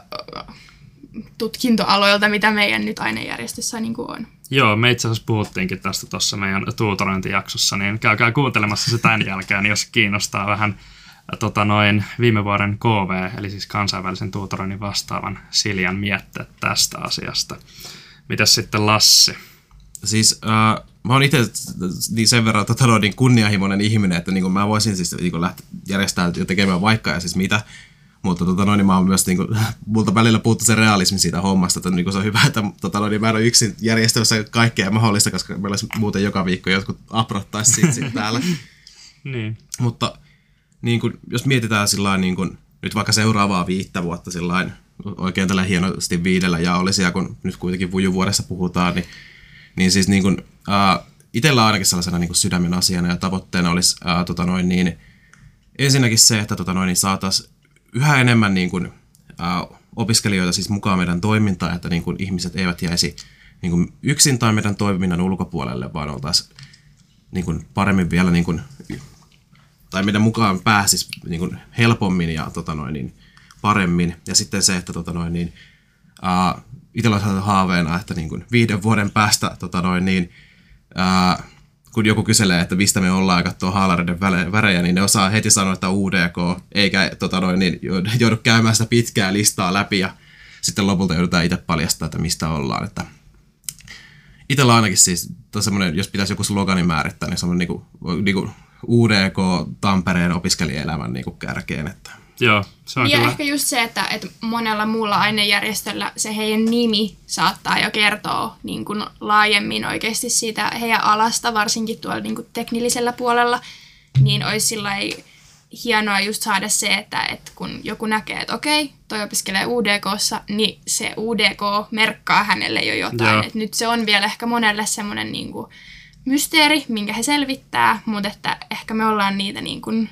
tutkintoaloilta, mitä meidän nyt ainejärjestössä niin kuin on. Joo, me itse asiassa puhuttiinkin tästä tuossa meidän tuutorointijaksossa, niin käykää kuuntelemassa se tämän jälkeen, jos kiinnostaa vähän tota noin, viime vuoden KV, eli siis kansainvälisen tuutoroinnin vastaavan Siljan mietteet tästä asiasta. Mitäs sitten Lassi? Siis äh, mä oon itse niin sen verran tota, niin kunnianhimoinen ihminen, että niin mä voisin siis niin lähteä järjestämään jo tekemään vaikka ja siis mitä, mutta tota noin, niin mä oon myös, niin kuin, multa välillä puuttu se realismi siitä hommasta, että niin kuin se on hyvä, että tota noin, niin mä en ole yksin järjestämässä kaikkea mahdollista, koska meillä olisi muuten joka viikko jotkut aprottaisi siitä, siitä täällä. niin. Mutta niin kuin, jos mietitään sillä niin kuin, nyt vaikka seuraavaa viittä vuotta sillä oikein tällä hienosti viidellä ja olisi, ja kun nyt kuitenkin vujuvuodessa puhutaan, niin, niin siis niin kuin, äh, itsellä ainakin sellaisena niin kuin sydämen asiana ja tavoitteena olisi äh, tota noin, niin, ensinnäkin se, että tota noin, niin saataisiin yhä enemmän niin kuin, äh, opiskelijoita siis mukaan meidän toimintaan, että niin kuin ihmiset eivät jäisi niin kuin yksin tai meidän toiminnan ulkopuolelle, vaan oltaisiin niin kuin paremmin vielä niin kuin, tai meidän mukaan pääsisi niin kuin helpommin ja tota noin, niin paremmin. Ja sitten se, että tota noin, niin, äh, itsellä on haaveena, että niin kuin viiden vuoden päästä tota noin, niin, äh, kun joku kyselee, että mistä me ollaan ja katsoo haalareiden värejä, niin ne osaa heti sanoa, että UDK, eikä tota noin, niin joudu käymään sitä pitkää listaa läpi ja sitten lopulta joudutaan itse paljastaa, että mistä ollaan. Että itsellä ainakin siis, jos pitäisi joku slogani määrittää, niin semmoinen niin kuin, niin kuin UDK Tampereen opiskelijaelämän niin kuin kärkeen. Että Joo, se on ja kyllä. ehkä just se, että, että monella muulla ainejärjestöllä se heidän nimi saattaa jo kertoa niin kuin laajemmin oikeasti siitä heidän alasta, varsinkin tuolla niin kuin teknillisellä puolella, niin olisi sillä hienoa just saada se, että, että kun joku näkee, että okei, toi opiskelee UDKssa, niin se UDK merkkaa hänelle jo jotain. Että nyt se on vielä ehkä monelle semmoinen niin kuin mysteeri, minkä he selvittää, mutta että ehkä me ollaan niitä niin kuin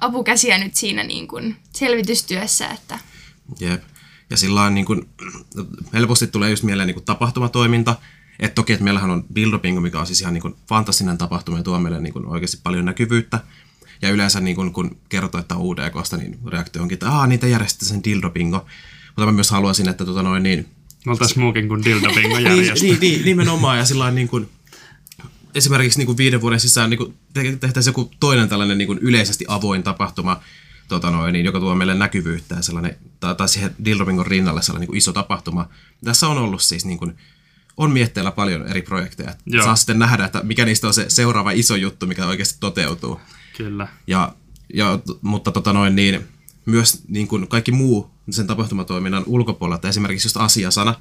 apukäsiä nyt siinä niin kuin selvitystyössä. Että... Jep. Ja sillä niin kuin, helposti tulee just mieleen niin kuin tapahtumatoiminta. Et toki, että meillähän on Bildopingo, mikä on siis ihan niin kuin fantastinen tapahtuma ja tuo meille niin kuin oikeasti paljon näkyvyyttä. Ja yleensä niin kun, kun kertoo, että on UDKsta, niin reaktio onkin, että aah, niitä järjestetään sen Dildopingo. Mutta mä myös haluaisin, että tota noin niin... Me oltaisiin muukin kuin Dildopingo järjestä. niin, niin, nimenomaan. Ja sillä niin kuin, esimerkiksi niin kuin viiden vuoden sisään niin kuin tehtäisiin joku toinen tällainen niin kuin yleisesti avoin tapahtuma, tota noin, niin, joka tuo meille näkyvyyttä ja sellainen, tai, tai siihen Dilromingon rinnalle sellainen niin kuin iso tapahtuma. Tässä on ollut siis niin kuin, on mietteillä paljon eri projekteja. Joo. Saa sitten nähdä, että mikä niistä on se seuraava iso juttu, mikä oikeasti toteutuu. Kyllä. Ja, ja, mutta tota noin, niin, myös niin kuin kaikki muu sen tapahtumatoiminnan ulkopuolella, että esimerkiksi just asiasana,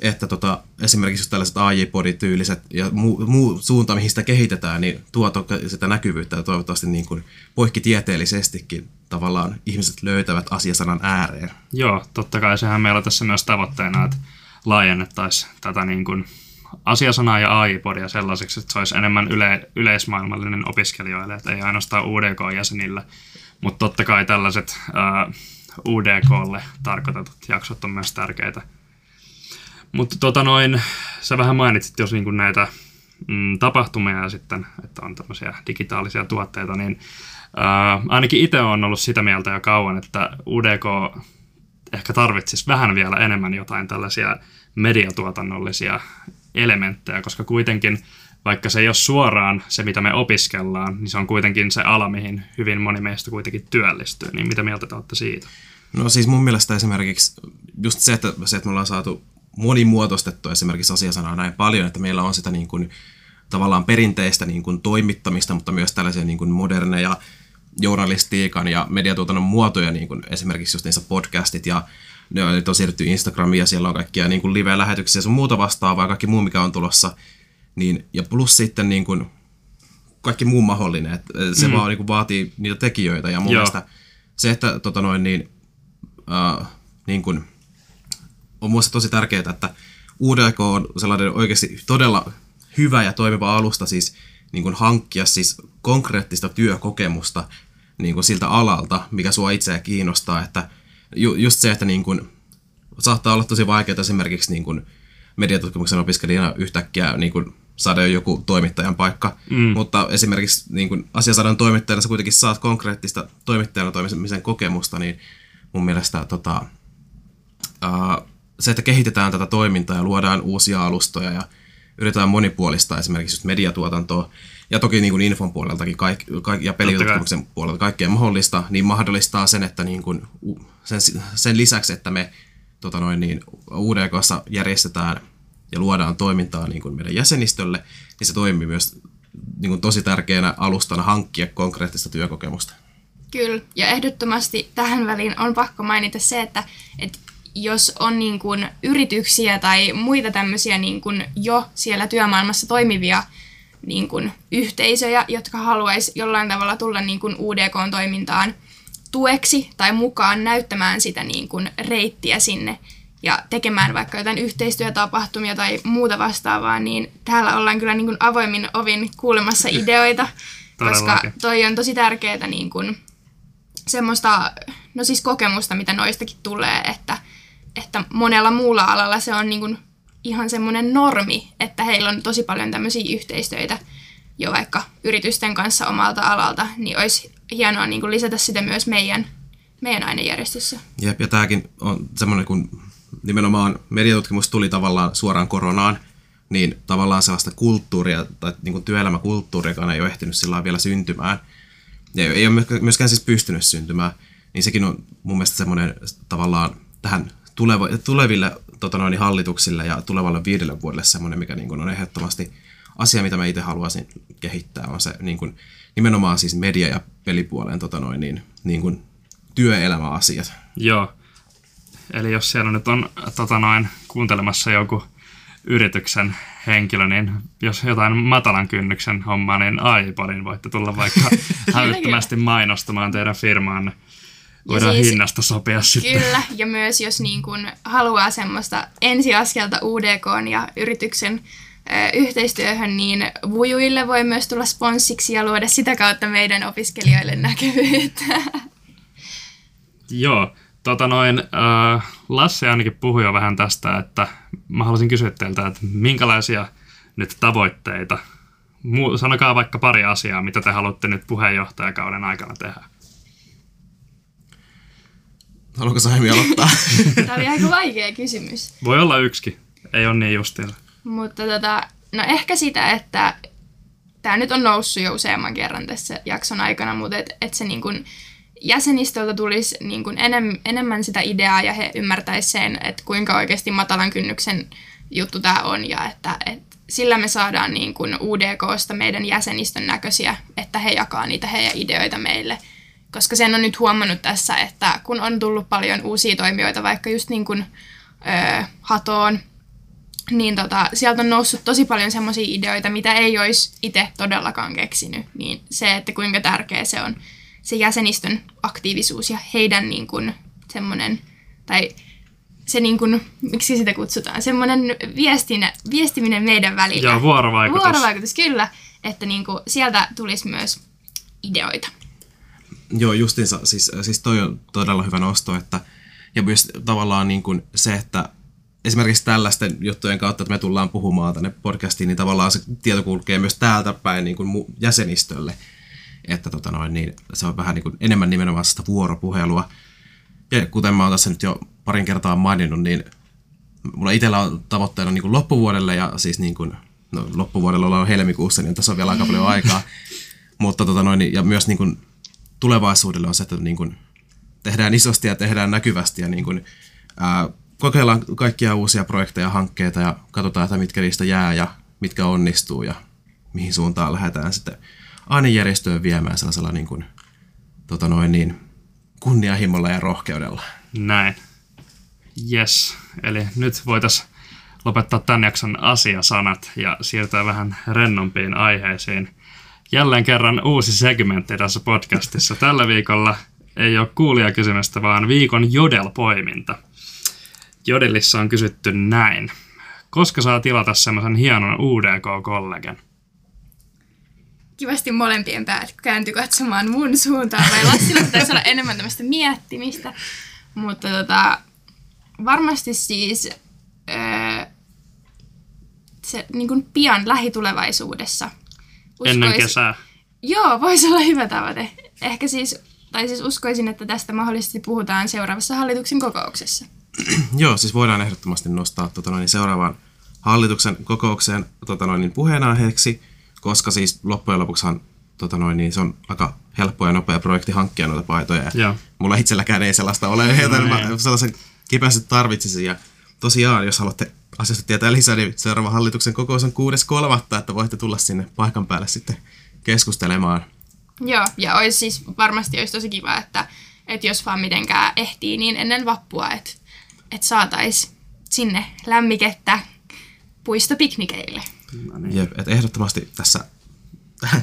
että tota, esimerkiksi tällaiset AJ-podityyliset ja muu, muu suunta, mihin sitä kehitetään, niin tuo sitä näkyvyyttä ja toivottavasti niin kuin poikkitieteellisestikin tavallaan ihmiset löytävät asiasanan ääreen. Joo, totta kai sehän meillä on tässä myös tavoitteena, että laajennettaisiin tätä niin kuin asiasanaa ja AI-podia sellaiseksi, että se olisi enemmän yle, yleismaailmallinen opiskelijoille, että ei ainoastaan UDK-jäsenille, mutta totta kai tällaiset uh, UDKlle tarkoitetut jaksot on myös tärkeitä mutta tota noin, sä vähän mainitsit jos niin näitä mm, tapahtumia ja sitten, että on tämmöisiä digitaalisia tuotteita, niin ää, ainakin itse on ollut sitä mieltä jo kauan, että UDK ehkä tarvitsisi vähän vielä enemmän jotain tällaisia mediatuotannollisia elementtejä, koska kuitenkin vaikka se ei ole suoraan se, mitä me opiskellaan, niin se on kuitenkin se ala, mihin hyvin moni meistä kuitenkin työllistyy. Niin mitä mieltä te olette siitä? No siis mun mielestä esimerkiksi just se, että, se, että me ollaan saatu monimuotoistettua esimerkiksi asiasanaa näin paljon, että meillä on sitä niin kuin, tavallaan perinteistä niin kuin toimittamista, mutta myös tällaisia niin kuin moderneja journalistiikan ja mediatuotannon muotoja, niin kuin esimerkiksi just niissä podcastit ja ne on, on siirrytty Instagramiin ja siellä on kaikkia niin kuin live-lähetyksiä ja sun muuta vastaavaa, kaikki muu mikä on tulossa. Niin, ja plus sitten niin kuin kaikki muu mahdollinen, että se mm. vaan niin kuin vaatii niitä tekijöitä ja mun Joo. mielestä se, että tota noin, niin, äh, niin kuin, on mielestä tosi tärkeää, että UDK on sellainen oikeasti todella hyvä ja toimiva alusta siis niin kuin hankkia siis konkreettista työkokemusta niin kuin siltä alalta, mikä sua itseä kiinnostaa, että ju, just se, että niin kuin, saattaa olla tosi vaikeaa esimerkiksi niin kuin mediatutkimuksen opiskelijana yhtäkkiä niin kuin saada jo joku toimittajan paikka, mm. mutta esimerkiksi niin kuin asiasadan toimittajana sä kuitenkin saat konkreettista toimittajana toimimisen kokemusta, niin mun mielestä tota, ää, se, että kehitetään tätä toimintaa ja luodaan uusia alustoja ja yritetään monipuolistaa esimerkiksi just mediatuotantoa ja toki niin kuin infon puoleltakin kaik, kaik, ja pelitutkimuksen puolelta kaikkea mahdollista, niin mahdollistaa sen, että niin kuin, sen, sen lisäksi, että me tota noin, niin UDKssa järjestetään ja luodaan toimintaa niin kuin meidän jäsenistölle, niin se toimii myös niin kuin tosi tärkeänä alustana hankkia konkreettista työkokemusta. Kyllä, ja ehdottomasti tähän väliin on pakko mainita se, että, että jos on niin kuin yrityksiä tai muita tämmöisiä niin kuin jo siellä työmaailmassa toimivia niin kuin yhteisöjä, jotka haluaisi jollain tavalla tulla niin kuin UDK-toimintaan tueksi tai mukaan näyttämään sitä niin kuin reittiä sinne ja tekemään vaikka jotain yhteistyötapahtumia tai muuta vastaavaa, niin täällä ollaan kyllä niin kuin avoimin ovin kuulemassa ideoita, koska toi on tosi tärkeää niin kuin semmoista, no siis kokemusta, mitä noistakin tulee, että, että monella muulla alalla se on niin kuin ihan semmoinen normi, että heillä on tosi paljon tämmöisiä yhteistyötä jo vaikka yritysten kanssa omalta alalta, niin olisi hienoa niin kuin lisätä sitä myös meidän, meidän ainejärjestössä. Jep, ja tämäkin on semmoinen, kun nimenomaan mediatutkimus tuli tavallaan suoraan koronaan, niin tavallaan sellaista kulttuuria tai niin kuin työelämäkulttuuria, ei ole ehtinyt sillä vielä syntymään. Ja ei ole myöskään siis pystynyt syntymään. Niin sekin on mun mielestä semmoinen tavallaan tähän tuleva, tuleville tota noin, hallituksille ja tulevalle viidelle vuodelle semmoinen, mikä niin kuin on ehdottomasti asia, mitä mä itse haluaisin kehittää, on se niin kuin, nimenomaan siis media- ja pelipuolen tota noin, niin, niin kuin työelämäasiat. Joo. Eli jos siellä nyt on tota noin, kuuntelemassa joku yrityksen henkilö, niin jos jotain matalan kynnyksen hommaa, niin iPodin voitte tulla vaikka hälyttömästi mainostamaan teidän firmaan. Voidaan siis- hinnasta sopia sitten. Kyllä, ja myös jos niin kun haluaa semmoista ensiaskelta UDK ja yrityksen yhteistyöhön, niin Vujuille voi myös tulla sponssiksi ja luoda sitä kautta meidän opiskelijoille näkyvyyttä. Joo, tota noin, äh, Lasse ainakin puhui jo vähän tästä, että mä haluaisin kysyä teiltä, että minkälaisia nyt tavoitteita, sanokaa vaikka pari asiaa, mitä te haluatte nyt puheenjohtajakauden aikana tehdä. Haluatko Saimi aloittaa? Tämä oli aika vaikea kysymys. Voi olla yksikin, ei ole niin justiinsa. Mutta tota, no ehkä sitä, että tämä nyt on noussut jo useamman kerran tässä jakson aikana, mutta että et se niin kun jäsenistöltä tulisi niin kun enem, enemmän sitä ideaa ja he ymmärtäisivät sen, että kuinka oikeasti matalan kynnyksen juttu tämä on ja että et sillä me saadaan niin kun UDKsta meidän jäsenistön näköisiä, että he jakaa niitä heidän ideoita meille. Koska sen on nyt huomannut tässä, että kun on tullut paljon uusia toimijoita, vaikka just niin kuin ö, Hatoon, niin tota, sieltä on noussut tosi paljon semmoisia ideoita, mitä ei olisi itse todellakaan keksinyt. Niin se, että kuinka tärkeä se on se jäsenistön aktiivisuus ja heidän niin kuin, semmoinen, tai se niin kuin, miksi sitä kutsutaan, semmoinen viestinä, viestiminen meidän välillä. Joo, vuorovaikutus. Vuorovaikutus, kyllä. Että niin kuin, sieltä tulisi myös ideoita. Joo, justiinsa, siis, siis toi on todella hyvä nosto, että ja myös tavallaan niin kuin se, että esimerkiksi tällaisten juttujen kautta, että me tullaan puhumaan tänne podcastiin, niin tavallaan se tieto kulkee myös täältä päin niin kuin jäsenistölle, että tota noin, niin se on vähän niin kuin enemmän nimenomaan sitä vuoropuhelua. Ja kuten mä oon tässä nyt jo parin kertaa maininnut, niin mulla itsellä on tavoitteena niin kuin loppuvuodelle ja siis niin kuin no loppuvuodella ollaan helmikuussa, niin tässä on vielä aika paljon aikaa. Mutta tota noin, ja myös niin kuin tulevaisuudelle on se, että niin kuin tehdään isosti ja tehdään näkyvästi ja niin kuin, ää, kokeillaan kaikkia uusia projekteja ja hankkeita ja katsotaan, että mitkä niistä jää ja mitkä onnistuu ja mihin suuntaan lähdetään sitten ainejärjestöön viemään sellaisella niin kuin, tota noin niin, kunnianhimolla ja rohkeudella. Näin. Yes. Eli nyt voitaisiin lopettaa tämän jakson asiasanat ja siirtyä vähän rennompiin aiheisiin. Jälleen kerran uusi segmentti tässä podcastissa. Tällä viikolla ei ole kuulijakysymystä, vaan viikon jodel-poiminta. Jodelissa on kysytty näin. Koska saa tilata semmoisen hienon UDK-kollegen? Kivasti molempien päät kääntyi katsomaan mun suuntaan. Vai Lassilla pitäisi olla enemmän tämmöistä miettimistä. Mutta tota, varmasti siis öö, se niin kuin pian lähitulevaisuudessa. Ennen kesää. Joo, voisi olla hyvä tavoite. Ehkä siis, tai siis uskoisin, että tästä mahdollisesti puhutaan seuraavassa hallituksen kokouksessa. Joo, siis voidaan ehdottomasti nostaa tota noin, seuraavaan hallituksen kokoukseen tota noin, niin puheenaiheeksi, koska siis loppujen lopuksihan tota noin, niin se on aika helppo ja nopea projekti hankkia noita paitoja. Joo. Mulla itselläkään ei sellaista ole, No joten mä ei. sellaisen kipeästi tarvitsisin. Ja tosiaan, jos haluatte asiasta tietää lisää, niin seuraava hallituksen kokous on 6.3., että voitte tulla sinne paikan päälle sitten keskustelemaan. Joo, ja olisi siis varmasti olisi tosi kiva, että, että jos vaan mitenkään ehtii, niin ennen vappua, että, että saataisiin sinne lämmikettä puistopiknikeille. No niin. Jep, et ehdottomasti tässä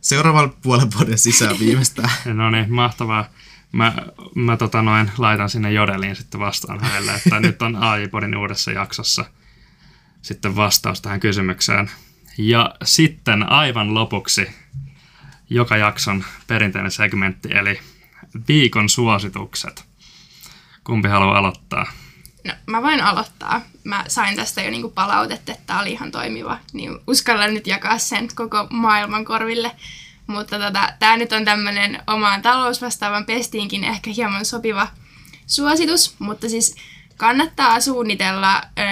seuraavan puolen vuoden sisään viimeistään. No niin, mahtavaa. Mä, mä tota noin, laitan sinne Jodeliin sitten vastaan hänelle, että nyt on AI-podin uudessa jaksossa sitten vastaus tähän kysymykseen. Ja sitten aivan lopuksi joka jakson perinteinen segmentti, eli viikon suositukset. Kumpi haluaa aloittaa? No, mä voin aloittaa. Mä sain tästä jo niinku palautetta, että tää oli ihan toimiva, niin uskallan nyt jakaa sen koko maailman korville. Mutta tota, tää nyt on tämmönen omaan talousvastaavan pestiinkin ehkä hieman sopiva suositus, mutta siis kannattaa suunnitella ö,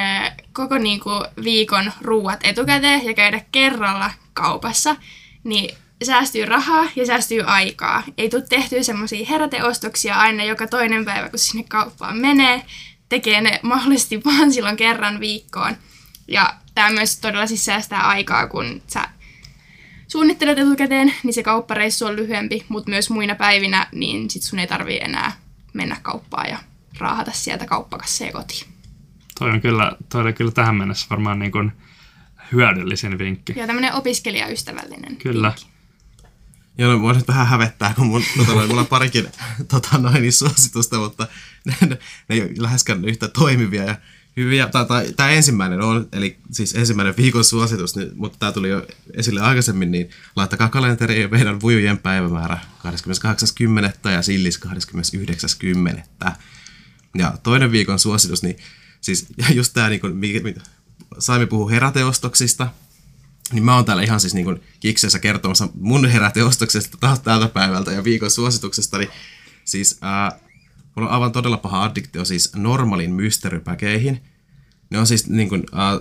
koko niinku viikon ruuat etukäteen ja käydä kerralla kaupassa, niin säästyy rahaa ja säästyy aikaa. Ei tule tehtyä semmoisia heräteostoksia aina joka toinen päivä, kun sinne kauppaan menee. Tekee ne mahdollisesti vaan silloin kerran viikkoon. Ja tämä myös todella siis säästää aikaa, kun sä suunnittelet etukäteen, niin se kauppareissu on lyhyempi, mutta myös muina päivinä, niin sit sun ei tarvii enää mennä kauppaan ja raahata sieltä kauppakasseja kotiin. Toi on kyllä, toi oli kyllä tähän mennessä varmaan niin kuin hyödyllisin vinkki. Ja tämmöinen opiskelijaystävällinen. Kyllä. vinkki. Joo, no, mua nyt vähän hävettää, kun mun, tota, noin, mulla on parikin tota, noin, niin suositusta, mutta ne, ne, ne ei ole läheskään yhtä toimivia ja hyviä. Tai, tai, tämä ensimmäinen on, eli siis ensimmäinen viikon suositus, niin, mutta tämä tuli jo esille aikaisemmin, niin laittakaa kalenteriin meidän vujujen päivämäärä 28.10. ja sillis 29.10. Ja toinen viikon suositus, niin siis just tämä, niin kuin, mi- mi- Saimi puhuu heräteostoksista, niin mä oon täällä ihan siis niin kuin kiksessä kertomassa mun heräteostoksesta taas tältä päivältä ja viikon suosituksesta, niin siis ää, mulla on aivan todella paha addiktio siis normalin mysterypäkeihin. Ne on siis niin kuin, ää,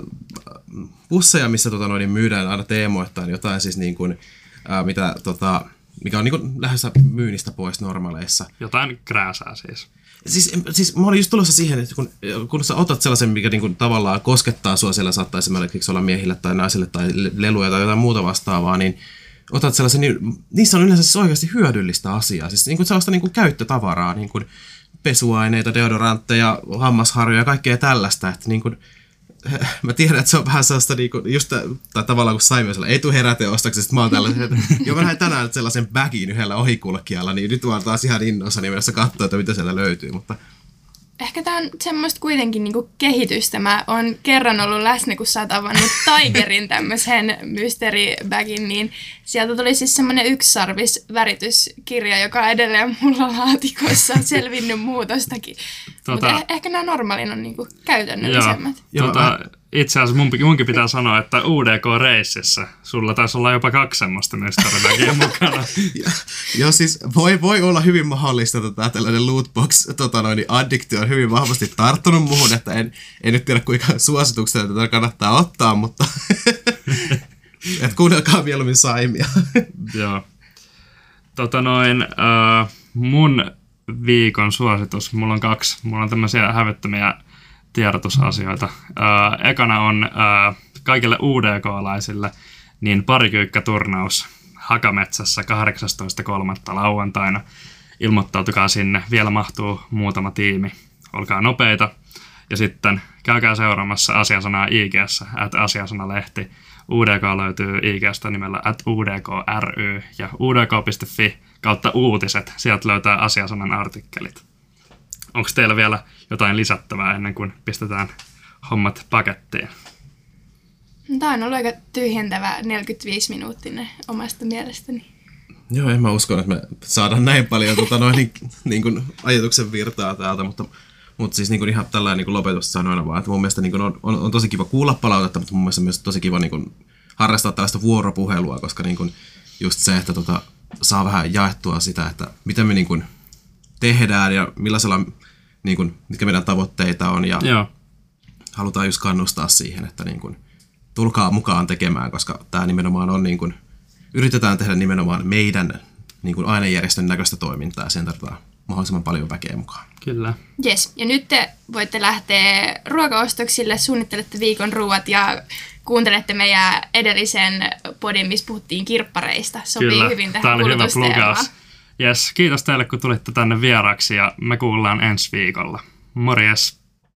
pusseja, missä tota, noin, myydään aina teemoittain jotain siis niin kuin, ää, mitä, tota, mikä on niin lähdössä myynnistä pois normaaleissa. Jotain krääsää siis. Siis, siis mä olin just tulossa siihen, että kun, kun sä otat sellaisen, mikä niinku tavallaan koskettaa sua, siellä saattaa esimerkiksi olla miehille tai naisille tai le- leluja tai jotain muuta vastaavaa, niin otat sellaisen, niin niissä on yleensä siis oikeasti hyödyllistä asiaa. Siis niinku sellaista niinku käyttötavaraa, niinku pesuaineita, deodorantteja, hammasharjoja ja kaikkea tällaista, että niinku, mä tiedän, että se on vähän sellaista niinku, just, tai tavallaan kun Saimi on sellainen, ei tuu heräteostoksesta, mä oon tällaisen, että joo mä lähden tänään sellaisen bagin yhdellä ohikulkijalla, niin nyt mä oon taas ihan innoissani menossa katsoa, että mitä sieltä löytyy, mutta Ehkä tämä on semmoista kuitenkin niinku kehitystä. Mä oon kerran ollut läsnä, kun sä oot avannut Tigerin tämmöisen mystery-bagin, niin sieltä tuli siis semmoinen yksisarvis värityskirja, joka on edelleen mulla laatikossa on selvinnyt muutostakin. Tota- Mutta eh- ehkä nämä normaalin on niinku käytännöllisemmät. Joo, Tota, itse asiassa mun, munkin pitää sanoa, että UDK-reississä sulla taisi olla jopa kaksi semmoista mysterybagia mukana. Ja, joo, siis voi, voi olla hyvin mahdollista, että tällainen lootbox tota noin, niin addiktio on hyvin vahvasti tarttunut muuhun, että en, en nyt tiedä kuinka suosituksena tätä kannattaa ottaa, mutta Et kuunnelkaa mieluummin Saimia. Joo. Tota noin, äh, mun viikon suositus, mulla on kaksi. Mulla on tämmöisiä hävyttömiä tiedotusasioita. Äh, ekana on äh, kaikille UDK-laisille niin parikyykkäturnaus Hakametsässä 18.3. lauantaina. Ilmoittautukaa sinne. Vielä mahtuu muutama tiimi. Olkaa nopeita. Ja sitten käykää seuraamassa asiasanaa IGssä, at asiasanalehti. UDK löytyy IGstä nimellä at UDKRY ja udk.fi kautta uutiset. Sieltä löytää asiasanan artikkelit. Onko teillä vielä jotain lisättävää ennen kuin pistetään hommat pakettiin? Tämä on ollut aika tyhjentävä 45 minuuttinen omasta mielestäni. Joo, en mä usko, että me saadaan näin paljon tota, noin, niin, niin kuin ajatuksen virtaa täältä, mutta, mutta siis niin kuin ihan tällainen niin kuin lopetussanoina vaan, että mun mielestä niin kuin on, on, on, tosi kiva kuulla palautetta, mutta mun mielestä myös tosi kiva niin kuin harrastaa tällaista vuoropuhelua, koska niin kuin just se, että tota, saa vähän jaettua sitä, että miten me niin kuin tehdään ja millaisella, niin kuin, mitkä meidän tavoitteita on ja Joo, halutaan just kannustaa siihen, että niin kuin, tulkaa mukaan tekemään, koska tämä nimenomaan on niin kuin, yritetään tehdä nimenomaan meidän niin kuin ainejärjestön näköistä toimintaa ja sen tarvitaan mahdollisimman paljon väkeä mukaan. kyllä. Yes. Ja nyt te voitte lähteä ruokaostoksille, suunnittelette viikon ruuat ja kuuntelette meidän edellisen podin, missä puhuttiin kirppareista. Sopii Kyllä, hyvin tähän tämä oli hyvä plugaus. Yes, kiitos teille kun tulitte tänne vieraaksi ja me kuullaan ensi viikolla. Morjes!